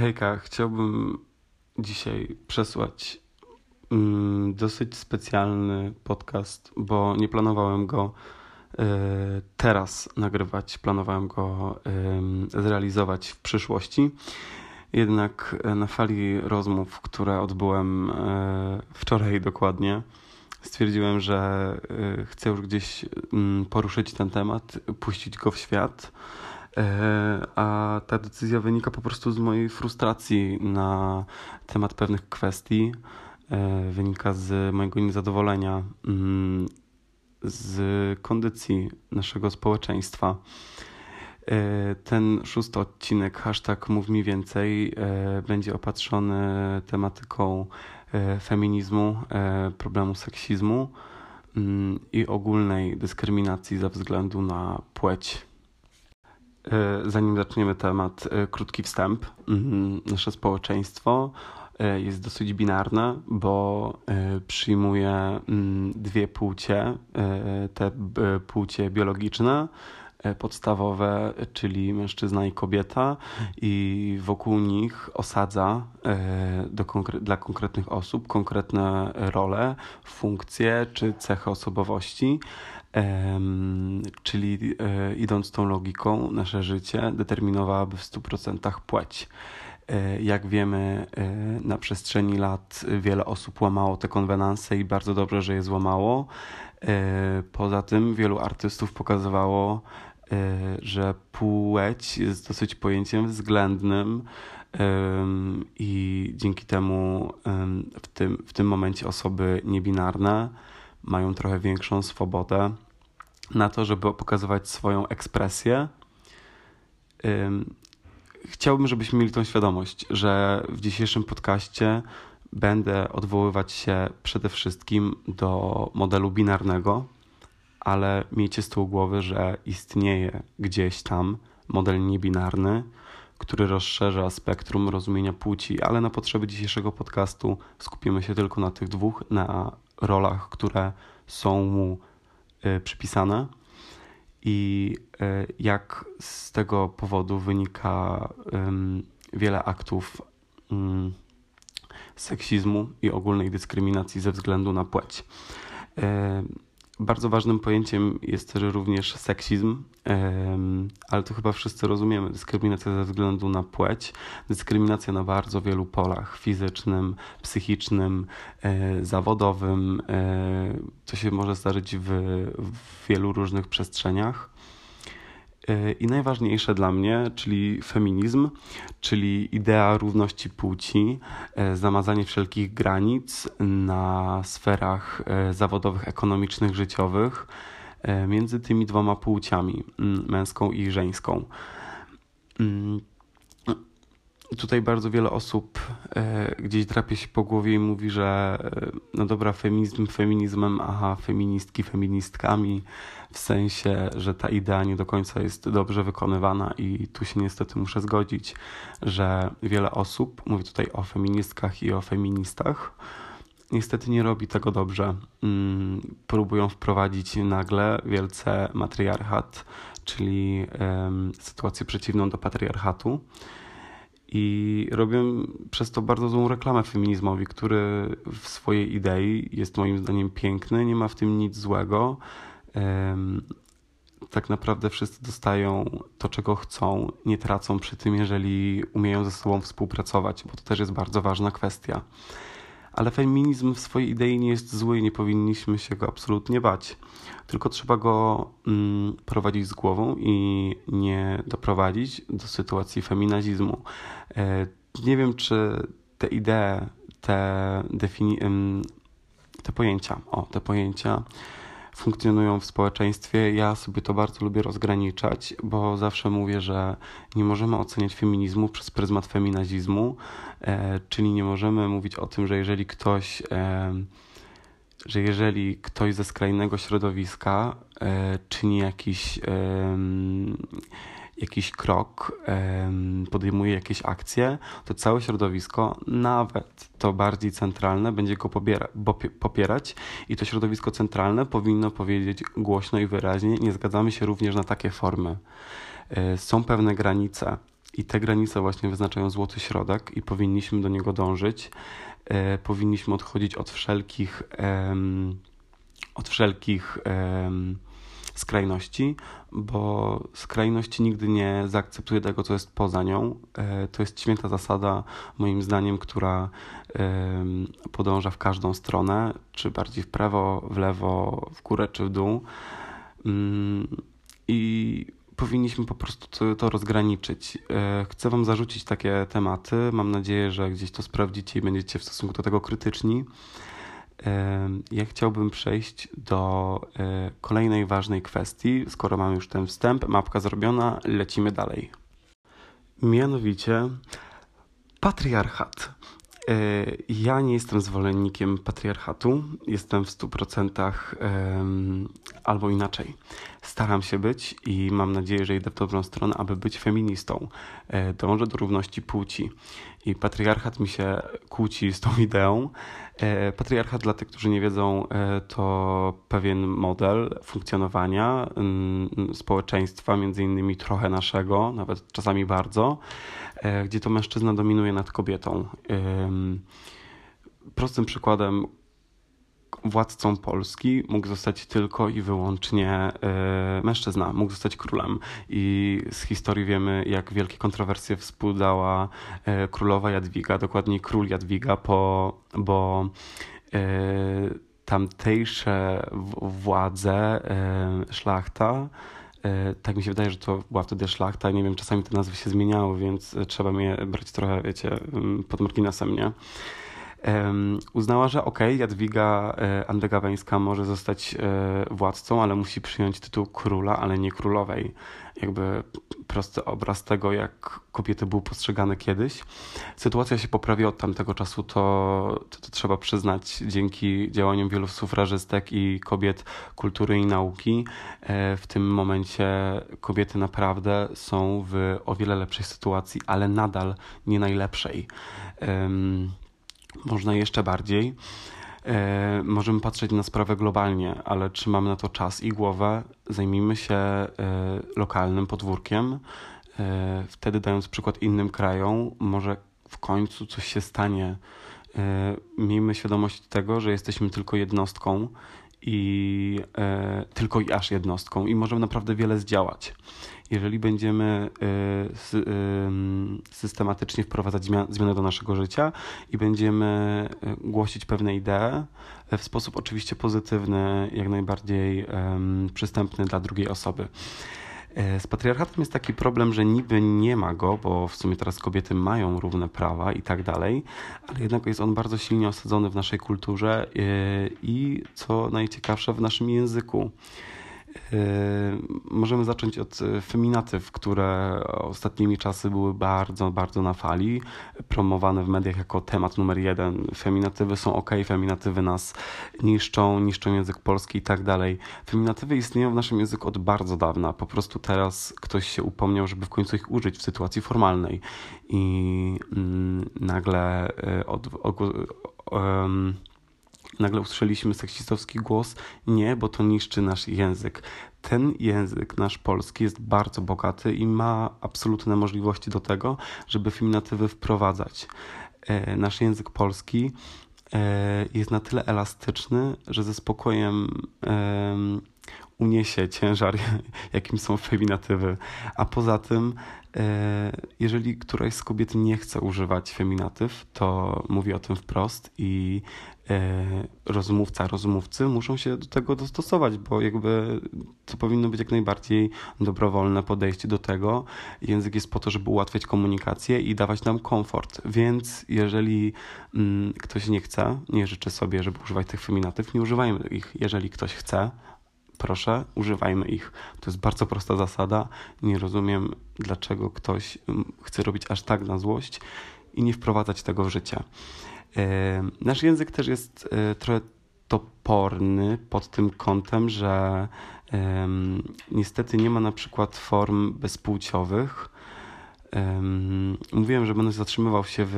Hejka, chciałbym dzisiaj przesłać mm, dosyć specjalny podcast, bo nie planowałem go y, teraz nagrywać, planowałem go y, zrealizować w przyszłości. Jednak na fali rozmów, które odbyłem y, wczoraj dokładnie, stwierdziłem, że chcę już gdzieś mm, poruszyć ten temat, puścić go w świat E, a ta decyzja wynika po prostu z mojej frustracji na temat pewnych kwestii, e, wynika z mojego niezadowolenia mm, z kondycji naszego społeczeństwa. E, ten szósty odcinek, hashtag Mów mi więcej, będzie opatrzony tematyką feminizmu, problemu seksizmu mm, i ogólnej dyskryminacji ze względu na płeć. E, zanim zaczniemy temat, e, krótki wstęp. Mhm, nasze społeczeństwo e, jest dosyć binarne, bo przyjmuje mm, dwie płcie, te płcie biologiczne, podstawowe, czyli mężczyzna i kobieta, i wokół nich osadza do dla konkretnych osób konkretne role, funkcje czy cechy osobowości czyli e, idąc tą logiką, nasze życie determinowałaby w 100% płeć. E, jak wiemy, e, na przestrzeni lat wiele osób łamało te konwenanse i bardzo dobrze, że je złamało. Poza tym wielu artystów pokazywało, że płeć jest dosyć pojęciem względnym i dzięki temu w tym, w tym momencie osoby niebinarne mają trochę większą swobodę na to, żeby pokazywać swoją ekspresję. Chciałbym, żebyśmy mieli tą świadomość, że w dzisiejszym podcaście będę odwoływać się przede wszystkim do modelu binarnego, ale miejcie z tyłu głowy, że istnieje gdzieś tam model niebinarny, który rozszerza spektrum rozumienia płci, ale na potrzeby dzisiejszego podcastu skupimy się tylko na tych dwóch, na rolach, które są mu y, przypisane i y, jak z tego powodu wynika wiele aktów seksizmu i ogólnej dyskryminacji ze względu na płeć. Bardzo ważnym pojęciem jest też również seksizm, ale to chyba wszyscy rozumiemy. Dyskryminacja ze względu na płeć, dyskryminacja na bardzo wielu polach fizycznym, psychicznym, e, zawodowym. To e, się może zdarzyć w, w wielu różnych przestrzeniach. E, I najważniejsze dla mnie, czyli feminizm, czyli idea równości płci, e, zamazanie wszelkich granic na sferach e, zawodowych, ekonomicznych, życiowych między tymi dwoma płciami, męską i żeńską. Tutaj bardzo wiele osób gdzieś drapie się po głowie i mówi, że no dobra, feminizm feminizmem, aha, feministki feministkami, w sensie, że ta idea nie do końca jest dobrze wykonywana i tu się niestety muszę zgodzić, że wiele osób, mówię tutaj o feministkach i o feministach, niestety nie robi tego dobrze. Mm, próbują wprowadzić nagle wielce matriarchat, czyli sytuację przeciwną do patriarchatu. I robią przez to bardzo złą reklamę feminizmowi, który w swojej idei jest moim zdaniem piękny, nie ma w tym nic złego tak naprawdę wszyscy dostają to, czego chcą, nie tracą przy tym, jeżeli umieją ze sobą współpracować, bo to też jest bardzo ważna kwestia. Ale feminizm w swojej idei nie jest zły i nie powinniśmy się go absolutnie bać. Tylko trzeba go mm, prowadzić z głową i nie doprowadzić do sytuacji feminazizmu. E, nie wiem, czy te idee, te, defini- te pojęcia, o, te pojęcia funkcjonują w społeczeństwie. Ja sobie to bardzo lubię rozgraniczać, bo zawsze mówię, że nie możemy oceniać feminizmu przez pryzmat feminazizmu, e, czyli nie możemy mówić o tym, że jeżeli ktoś, e, że jeżeli ktoś ze skrajnego środowiska e, czyni jakiś jakiś krok, podejmuje jakieś akcje, to całe środowisko, nawet to bardziej centralne, będzie go popierać i to środowisko centralne powinno powiedzieć głośno i wyraźnie, nie zgadzamy się również na takie formy. E, są pewne granice I te granice właśnie wyznaczają złoty środek i powinniśmy do niego dążyć. Powinniśmy odchodzić od wszelkich, od wszelkich skrajności, bo skrajność nigdy nie zaakceptuje tego, co jest poza nią. E, to jest święta zasada, moim zdaniem, która podąża w każdą stronę, czy bardziej w prawo, w lewo, w górę czy w dół. Mm, I powinniśmy po prostu to, rozgraniczyć. E, chcę Wam zarzucić takie tematy. Mam nadzieję, że gdzieś to sprawdzicie i będziecie w stosunku do tego krytyczni ja chciałbym przejść do e, kolejnej ważnej kwestii. Skoro mamy już ten wstęp, mapka zrobiona, lecimy dalej. Mianowicie patriarchat. E, ja nie jestem zwolennikiem patriarchatu. Jestem w 100% albo inaczej. Staram się być i mam nadzieję, że idę w dobrą stronę, aby być feministą. E, dążę do równości płci. I patriarchat mi się kłóci z tą ideą. E, patriarchat, dla tych, którzy nie wiedzą, to pewien model funkcjonowania mm, społeczeństwa, między innymi trochę naszego, nawet czasami bardzo E, gdzie to mężczyzna dominuje nad kobietą. Prostym przykładem władcą Polski mógł zostać tylko i wyłącznie e, mężczyzna, mógł zostać królem. I z historii wiemy, jak wielkie kontrowersje współdała e, królowa Jadwiga, dokładniej król Jadwiga, po, bo tamtejsze władze, szlachta, tak mi się wydaje, że to była wtedy szlachta. Nie wiem, czasami te nazwy się zmieniały, więc trzeba mnie brać trochę, wiecie, pod marginesem, nie? Uznała, że okej, okay, Jadwiga e, Andegaweńska może zostać e, władcą, ale musi przyjąć tytuł króla, ale nie królowej. Jakby prosty obraz tego, jak kobiety były postrzegane kiedyś. Sytuacja się poprawiła od tamtego czasu, to, to, to trzeba przyznać, dzięki działaniom wielu sufrażystek i kobiet kultury i nauki. E, w tym momencie kobiety naprawdę są w o wiele lepszej sytuacji, ale nadal nie najlepszej. Można jeszcze bardziej. E, możemy patrzeć na sprawę globalnie, ale czy mamy na to czas i głowę? Zajmijmy się e, lokalnym podwórkiem, e, wtedy dając przykład innym krajom, może w końcu coś się stanie. Miejmy świadomość tego, że jesteśmy tylko jednostką i tylko i aż jednostką i możemy naprawdę wiele zdziałać jeżeli będziemy y, y, systematycznie wprowadzać zmiany do naszego życia i będziemy y, głosić pewne idee w sposób oczywiście pozytywny, jak najbardziej przystępny dla drugiej osoby. Z patriarchatem jest taki problem, że niby nie ma go, bo w sumie teraz kobiety mają równe prawa i tak dalej, ale jednak jest on bardzo silnie osadzony w naszej kulturze i co najciekawsze w naszym języku. Yy, możemy zacząć od e, feminatyw, które ostatnimi czasy były bardzo, bardzo na fali, promowane w mediach jako temat numer jeden. Feminatywy są ok, feminatywy nas niszczą, niszczą język polski i tak dalej. Feminatywy istnieją w naszym języku od bardzo dawna. Po prostu teraz ktoś się upomniał, żeby w końcu ich użyć w sytuacji formalnej. I mm, nagle e, od, od, od um, nagle usłyszeliśmy seksistowski głos. Nie, bo to niszczy nasz język. Ten język, nasz polski, jest bardzo bogaty i ma absolutne możliwości do tego, żeby feminatywy wprowadzać. E, nasz język polski e, jest na tyle elastyczny, że ze spokojem uniesie ciężar, jakim są feminatywy. A poza tym, e, jeżeli któraś z kobiet nie chce używać feminatyw, to mówi o tym wprost i e, rozmówca, rozmówcy muszą się do tego dostosować, bo jakby to powinno być jak najbardziej dobrowolne podejście do tego. Język jest po to, żeby ułatwiać komunikację i dawać nam komfort. Więc jeżeli mm, ktoś nie chce, nie życzy sobie, żeby używać tych feminatyw, nie używajmy ich. Jeżeli ktoś chce, proszę, używajmy ich. To jest bardzo prosta zasada. Nie rozumiem, dlaczego ktoś mm, chce robić aż tak na złość i nie wprowadzać tego w życie. E, nasz język też jest e, trochę toporny pod tym kątem, że niestety nie ma na przykład form bezpłciowych Mówiłem, że będę zatrzymywał się w,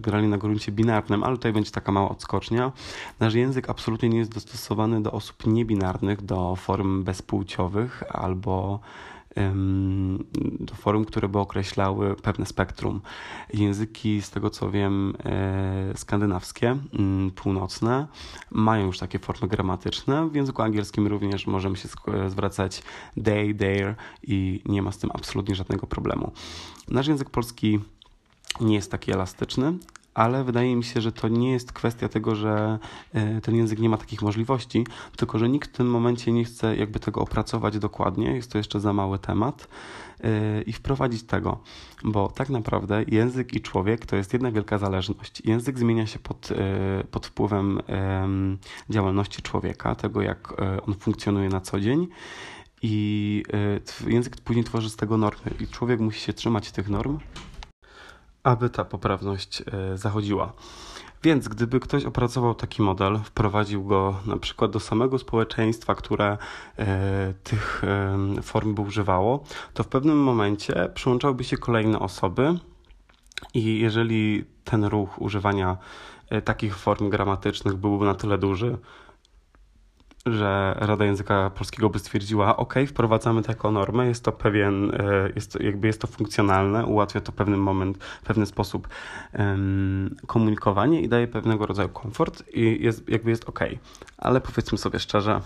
generalnie na gruncie binarnym, ale tutaj będzie taka mała odskocznia. Nasz język absolutnie nie jest dostosowany do osób niebinarnych, do form bezpłciowych albo do form, które by określały pewne spektrum. Języki, z tego co wiem, e, skandynawskie, północne, mają już takie formy gramatyczne. W języku angielskim również możemy się zwracać they, their i nie ma z tym absolutnie żadnego problemu. Nasz język polski nie jest taki elastyczny, ale wydaje mi się, że to nie jest kwestia tego, że e, ten język nie ma takich możliwości, tylko że nikt w tym momencie nie chce jakby tego opracować dokładnie, jest to jeszcze za mały temat e, i wprowadzić tego, bo tak naprawdę język i człowiek to jest jedna wielka zależność. Język zmienia się pod, e, pod wpływem działalności człowieka, tego jak on funkcjonuje na co dzień. I język później tworzy z tego normy. I człowiek musi się trzymać tych norm, aby ta poprawność e, zachodziła. Więc gdyby ktoś opracował taki model, wprowadził go na przykład do samego społeczeństwa, które e, tych e, form by używało, to w pewnym momencie przyłączałyby się kolejne osoby i jeżeli ten ruch używania takich form gramatycznych byłby na tyle duży, że Rada Języka Polskiego by stwierdziła, ok, wprowadzamy taką normę, jest to pewien, e, jest jakby jest to funkcjonalne, ułatwia to pewien moment, pewien sposób um, komunikowanie i daje pewnego rodzaju komfort i jest, jakby jest ok. Ale powiedzmy sobie szczerze,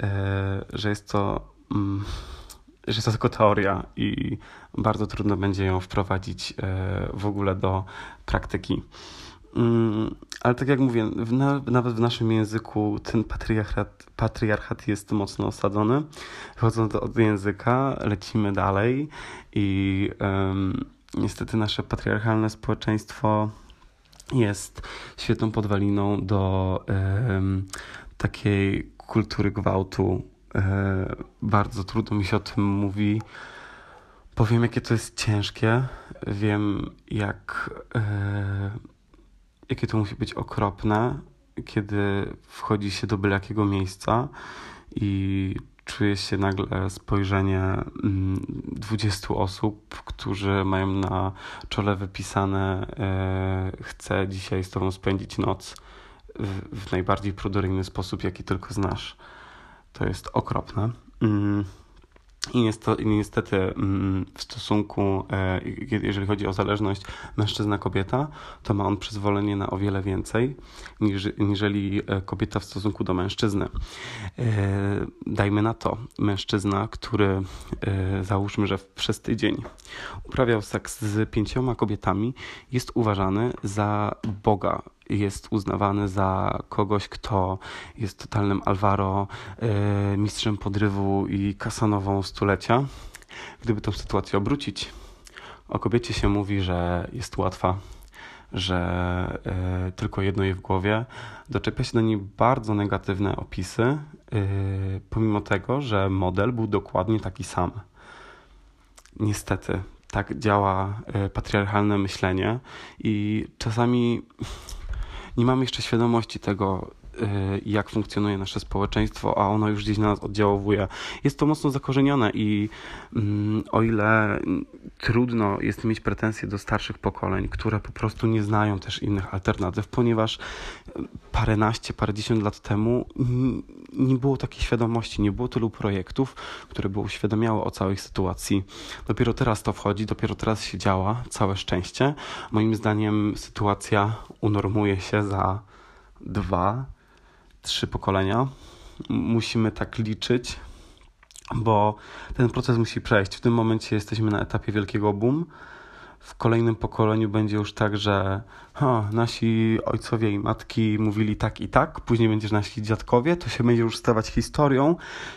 e, że jest to mm, że jest to tylko teoria i bardzo trudno będzie ją wprowadzić e, w ogóle do praktyki. Mm, ale tak jak mówię, w na, nawet w naszym języku ten patriarchat, patriarchat jest mocno osadzony. Wychodząc od języka, lecimy dalej i um, niestety nasze patriarchalne społeczeństwo jest świetną podwaliną do um, takiej kultury gwałtu. E, bardzo trudno mi się o tym mówi. Powiem, jakie to jest ciężkie. Wiem, jak. E, jakie to musi być okropne, kiedy wchodzi się do byle jakiego miejsca i czuje się nagle spojrzenie 20 mm, osób, którzy mają na czole wypisane e, chcę dzisiaj z tobą spędzić noc w, w najbardziej pruderyjny sposób, jaki tylko znasz. To jest okropne. I niestety mm, w stosunku, e, jeżeli chodzi o zależność mężczyzna-kobieta, to ma on przyzwolenie na o wiele więcej niż, niżeli e, kobieta w stosunku do mężczyzny. E, dajmy na to, mężczyzna, który załóżmy, że przez tydzień uprawiał seks z pięcioma kobietami, jest uważany za Boga jest uznawany za kogoś, kto jest totalnym Alvaro, e, mistrzem podrywu i kasanową stulecia. Gdyby tę sytuację obrócić, o kobiecie się mówi, że jest łatwa, że e, tylko jedno jej w głowie. Doczepia się do niej bardzo negatywne opisy, e, pomimo tego, że model był dokładnie taki sam. Niestety, tak działa patriarchalne myślenie i czasami nie mamy jeszcze świadomości tego, y, jak funkcjonuje nasze społeczeństwo, a ono już gdzieś na nas oddziałuje. Jest to mocno zakorzenione i mm, o ile trudno jest mieć pretensje do starszych pokoleń, które po prostu nie znają też innych alternatyw, ponieważ paręnaście, parędziesiąt lat temu nie było takiej świadomości, nie było tylu projektów, które by uświadamiały o całej sytuacji. Dopiero teraz to wchodzi, dopiero teraz się działa, całe szczęście. Moim zdaniem sytuacja unormuje się za dwa, trzy pokolenia. Musimy tak liczyć, bo ten proces musi przejść. W tym momencie jesteśmy na etapie wielkiego boom w kolejnym pokoleniu będzie już tak, że ha, nasi ojcowie i matki mówili tak i tak, później będziesz nasi dziadkowie, to się będzie już stawać historią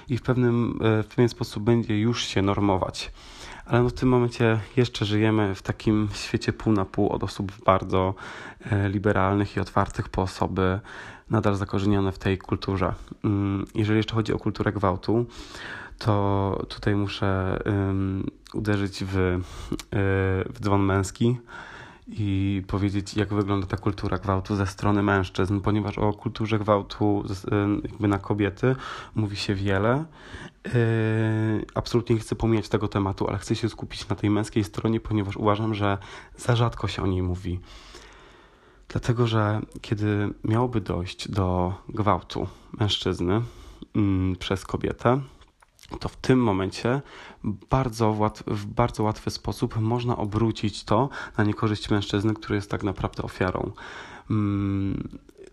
i w pewnym, e, w pewien sposób będzie już się normować. Ale no w tym momencie jeszcze żyjemy w takim świecie pół na pół od osób bardzo e, liberalnych i otwartych po osoby nadal zakorzenione w tej kulturze. Mm, jeżeli jeszcze chodzi o kulturę gwałtu, to tutaj muszę um, uderzyć w, y, w dzwon męski i powiedzieć, jak wygląda ta kultura gwałtu ze strony mężczyzn, ponieważ o kulturze gwałtu jakby na kobiety mówi się wiele. Y, absolutnie nie chcę pomijać tego tematu, ale chcę się skupić na tej męskiej stronie, ponieważ uważam, że za rzadko się o niej mówi. Dlatego, że kiedy miałoby dojść do gwałtu mężczyzny mm, przez kobietę, to w tym momencie bardzo w bardzo łatwy sposób można obrócić to na niekorzyść mężczyzny, który jest tak naprawdę ofiarą. Mm,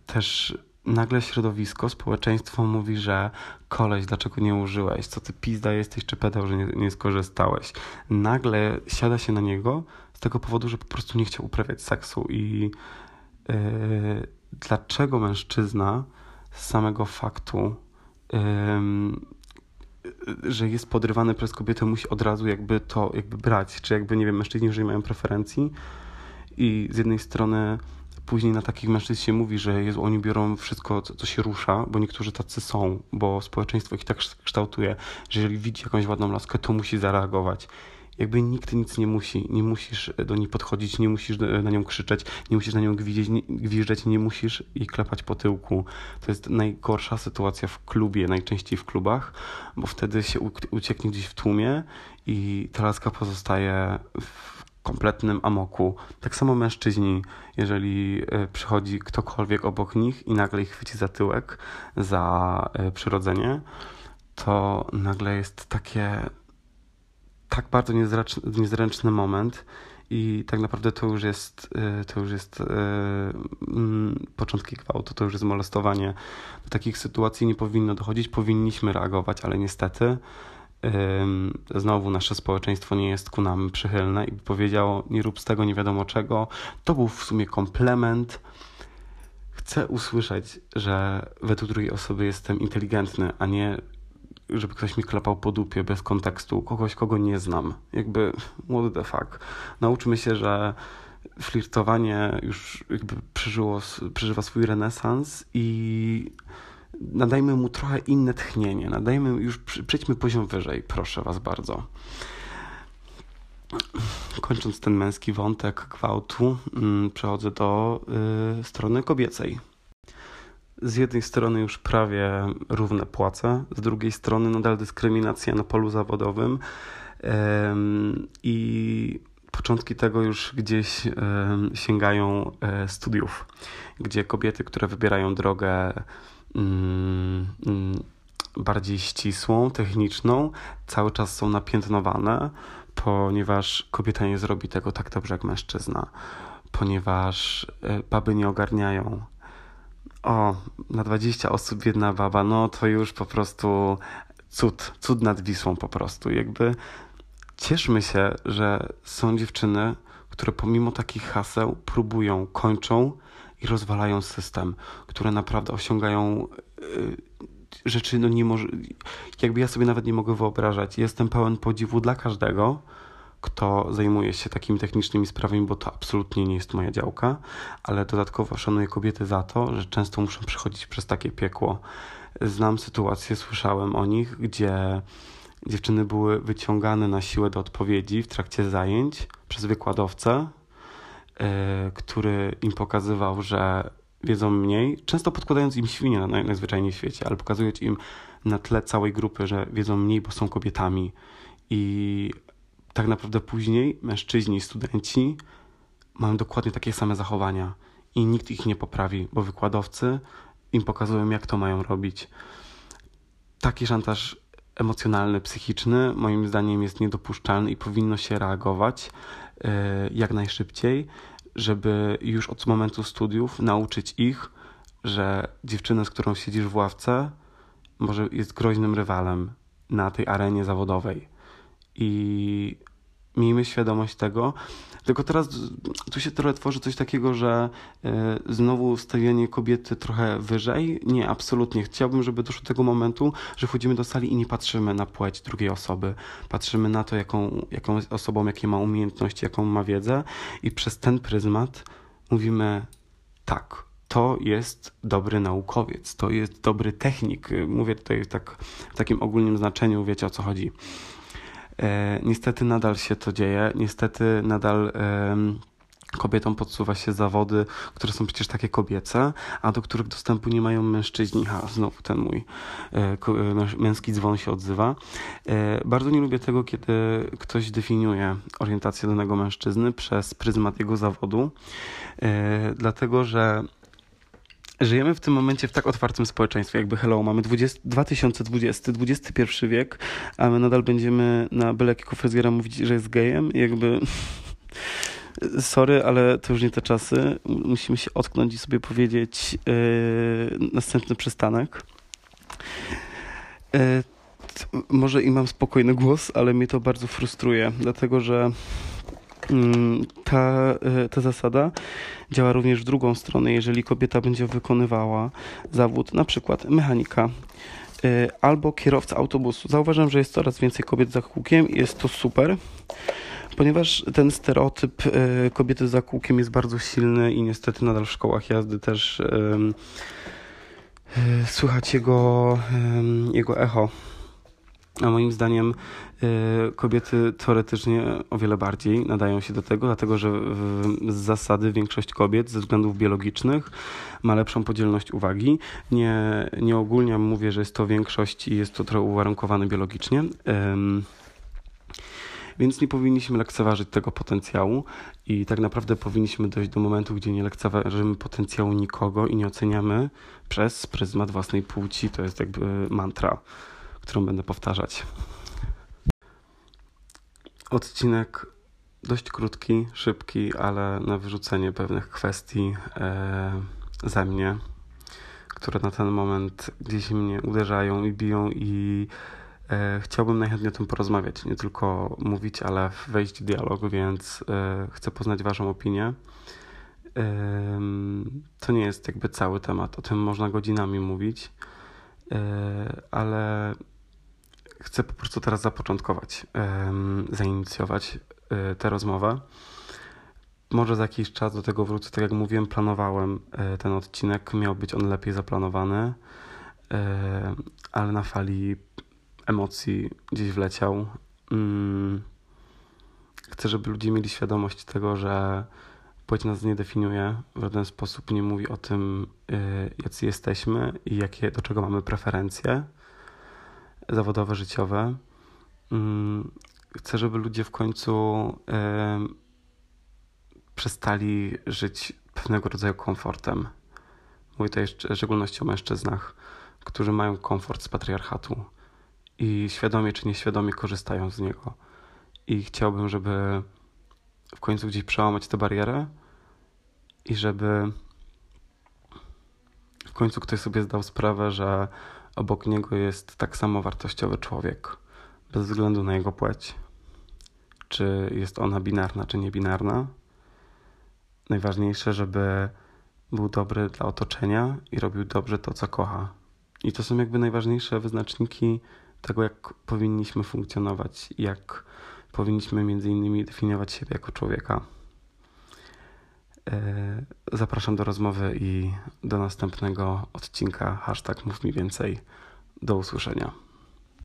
też nagle środowisko, społeczeństwo mówi, że koleś, dlaczego nie użyłeś, co ty pizda jesteś, czy pedał, że nie, nie skorzystałeś. Nagle siada się na niego z tego powodu, że po prostu nie chciał uprawiać seksu i yy, dlaczego mężczyzna z samego faktu yy, że jest podrywany przez kobietę, musi od razu jakby to jakby brać, czy jakby, nie wiem, mężczyźni, jeżeli mają preferencji i z jednej strony później na takich mężczyzn się mówi, że Jezu, oni biorą wszystko, co, co, się rusza, bo niektórzy tacy są, bo społeczeństwo ich tak kształtuje, że jeżeli widzi jakąś ładną laskę, to musi zareagować. Jakby nikt nic nie musi, nie musisz do niej podchodzić, nie musisz na nią krzyczeć, nie musisz na nią gwizdać, nie, musisz jej klepać po tyłku. To jest najgorsza sytuacja w klubie, najczęściej w klubach, bo wtedy się ucieknie gdzieś w tłumie i ta laska pozostaje w kompletnym amoku. Tak samo mężczyźni, jeżeli e, przychodzi ktokolwiek obok nich i nagle ich chwyci za tyłek, za e, przyrodzenie, to nagle jest takie tak bardzo niezręczny, niezręczny moment i tak naprawdę to już jest, e, to już jest mm, początki gwałtu, to już jest molestowanie. Do takich sytuacji nie powinno dochodzić, powinniśmy reagować, ale niestety znowu nasze społeczeństwo nie jest ku nam przychylne i powiedziało, nie rób z tego nie wiadomo czego. To był w sumie komplement. Chcę usłyszeć, że według drugiej osoby jestem inteligentny, a nie żeby ktoś mi klepał po dupie bez kontekstu, kogoś, kogo nie znam. Jakby, what the fuck. Nauczmy się, że flirtowanie już jakby przeżyło, przeżywa swój renesans i nadajmy mu trochę inne tchnienie, nadajmy już, przejdźmy poziom wyżej, proszę was bardzo. Kończąc ten męski wątek gwałtu, mm, przechodzę do y, strony kobiecej. Z jednej strony już prawie równe płace, z drugiej strony nadal dyskryminacja na polu zawodowym i początki tego już gdzieś sięgają e, studiów, gdzie kobiety, które wybierają drogę Mm, mm, bardziej ścisłą, techniczną, cały czas są napiętnowane, ponieważ kobieta nie zrobi tego tak dobrze jak mężczyzna, ponieważ e, baby nie ogarniają. O, na 20 osób jedna baba, no to już po prostu cud, cud nad Wisłą po prostu. Jakby cieszmy się, że są dziewczyny, które pomimo takich haseł próbują, kończą i rozwalają system, które naprawdę osiągają y, rzeczy, no nie może, jakby ja sobie nawet nie mogę wyobrażać. Jestem pełen podziwu dla każdego, kto zajmuje się takimi technicznymi sprawami, bo to absolutnie nie jest moja działka, ale dodatkowo szanuję kobiety za to, że często muszą przechodzić przez takie piekło. Znam sytuacje, słyszałem o nich, gdzie dziewczyny były wyciągane na siłę do odpowiedzi w trakcie zajęć przez wykładowcę, E, który im pokazywał, że wiedzą mniej, często podkładając im świnie na najzwyczajniej w świecie, ale pokazując im na tle całej grupy, że wiedzą mniej, bo są kobietami. I tak naprawdę później mężczyźni, studenci mają dokładnie takie same zachowania i nikt ich nie poprawi, bo wykładowcy im pokazują, jak to mają robić. Taki szantaż emocjonalny, psychiczny, moim zdaniem jest niedopuszczalny i powinno się reagować e, jak najszybciej, żeby już od momentu studiów nauczyć ich, że dziewczyna, z którą siedzisz w ławce, może jest groźnym rywalem na tej arenie zawodowej. I miejmy świadomość tego. Tylko teraz tu się trochę tworzy coś takiego, że y, znowu stawianie kobiety trochę wyżej. Nie, absolutnie. Chciałbym, żeby doszło do tego momentu, że wchodzimy do sali i nie patrzymy na płeć drugiej osoby. Patrzymy na to, jaką, jaką jest osobą, jakie ma umiejętności, jaką ma wiedzę i przez ten pryzmat mówimy tak, to jest dobry naukowiec, to jest dobry technik. Mówię tutaj tak, w takim ogólnym znaczeniu, wiecie o co chodzi. E, niestety nadal się to dzieje, niestety nadal kobietom podsuwa się zawody, które są przecież takie kobiece, a do których dostępu nie mają mężczyźni. Ha, znowu ten mój e, e, męski dzwon się odzywa. Bardzo nie lubię tego, kiedy ktoś definiuje orientację danego mężczyzny przez pryzmat jego zawodu, dlatego że żyjemy w tym momencie w tak otwartym społeczeństwie, jakby hello, mamy 20, 2020, XXI wiek, a my nadal będziemy na byle jakiego fryzjera mówić, że jest gejem, jakby sorry, ale to już nie te czasy. Musimy się otknąć i sobie powiedzieć yy, następny przystanek. Yy, może i mam spokojny głos, ale mnie to bardzo frustruje, dlatego że ta, yy, ta zasada działa również w drugą stronę. Jeżeli kobieta będzie wykonywała zawód, na przykład mechanika, yy, albo kierowca autobusu. Zauważam, że jest coraz więcej kobiet za kółkiem i jest to super ponieważ ten stereotyp e, kobiety za kółkiem jest bardzo silny i niestety nadal w szkołach jazdy też słychać jego, jego echo. A moim zdaniem e, kobiety teoretycznie o wiele bardziej nadają się do tego, dlatego że z zasady większość kobiet ze względów biologicznych ma lepszą podzielność uwagi. Nie, nie ogólnie mówię, że jest to większość i jest to trochę uwarunkowane biologicznie. Więc nie powinniśmy lekceważyć tego potencjału i tak naprawdę powinniśmy dojść do momentu, gdzie nie lekceważymy potencjału nikogo i nie oceniamy przez pryzmat własnej płci. To jest jakby mantra, którą będę powtarzać. Odcinek dość krótki, szybki, ale na wyrzucenie pewnych kwestii e, ze mnie, które na ten moment gdzieś mnie uderzają i biją i E, chciałbym najchętniej o tym porozmawiać, nie tylko mówić, ale wejść w dialog, więc e, chcę poznać Waszą opinię. To nie jest jakby cały temat, o tym można godzinami mówić, ale chcę po prostu teraz zapoczątkować, zainicjować tę rozmowę. Może za jakiś czas do tego wrócę. Tak jak mówiłem, planowałem ten odcinek, miał być on lepiej zaplanowany, ale na fali emocji gdzieś wleciał. Mm. Chcę, żeby ludzie mieli świadomość tego, że płeć nas nie definiuje, w żaden sposób nie mówi o tym, jacy jesteśmy i jakie, do czego mamy preferencje zawodowe, życiowe. Mm. Chcę, żeby ludzie w końcu przestali żyć pewnego rodzaju komfortem. Mówię tutaj w szczególności o mężczyznach, którzy mają komfort z patriarchatu i świadomie czy nieświadomie korzystają z niego. I chciałbym, żeby w końcu gdzieś przełamać tę barierę i żeby w końcu ktoś sobie zdał sprawę, że obok niego jest tak samo wartościowy człowiek, bez względu na jego płeć. Czy jest ona binarna, czy niebinarna. Najważniejsze, żeby był dobry dla otoczenia i robił dobrze to, co kocha. I to są jakby najważniejsze wyznaczniki tego, jak powinniśmy funkcjonować, jak powinniśmy między innymi definiować siebie jako człowieka. E, zapraszam do rozmowy i do następnego odcinka. Hashtag mów mi więcej. Do usłyszenia.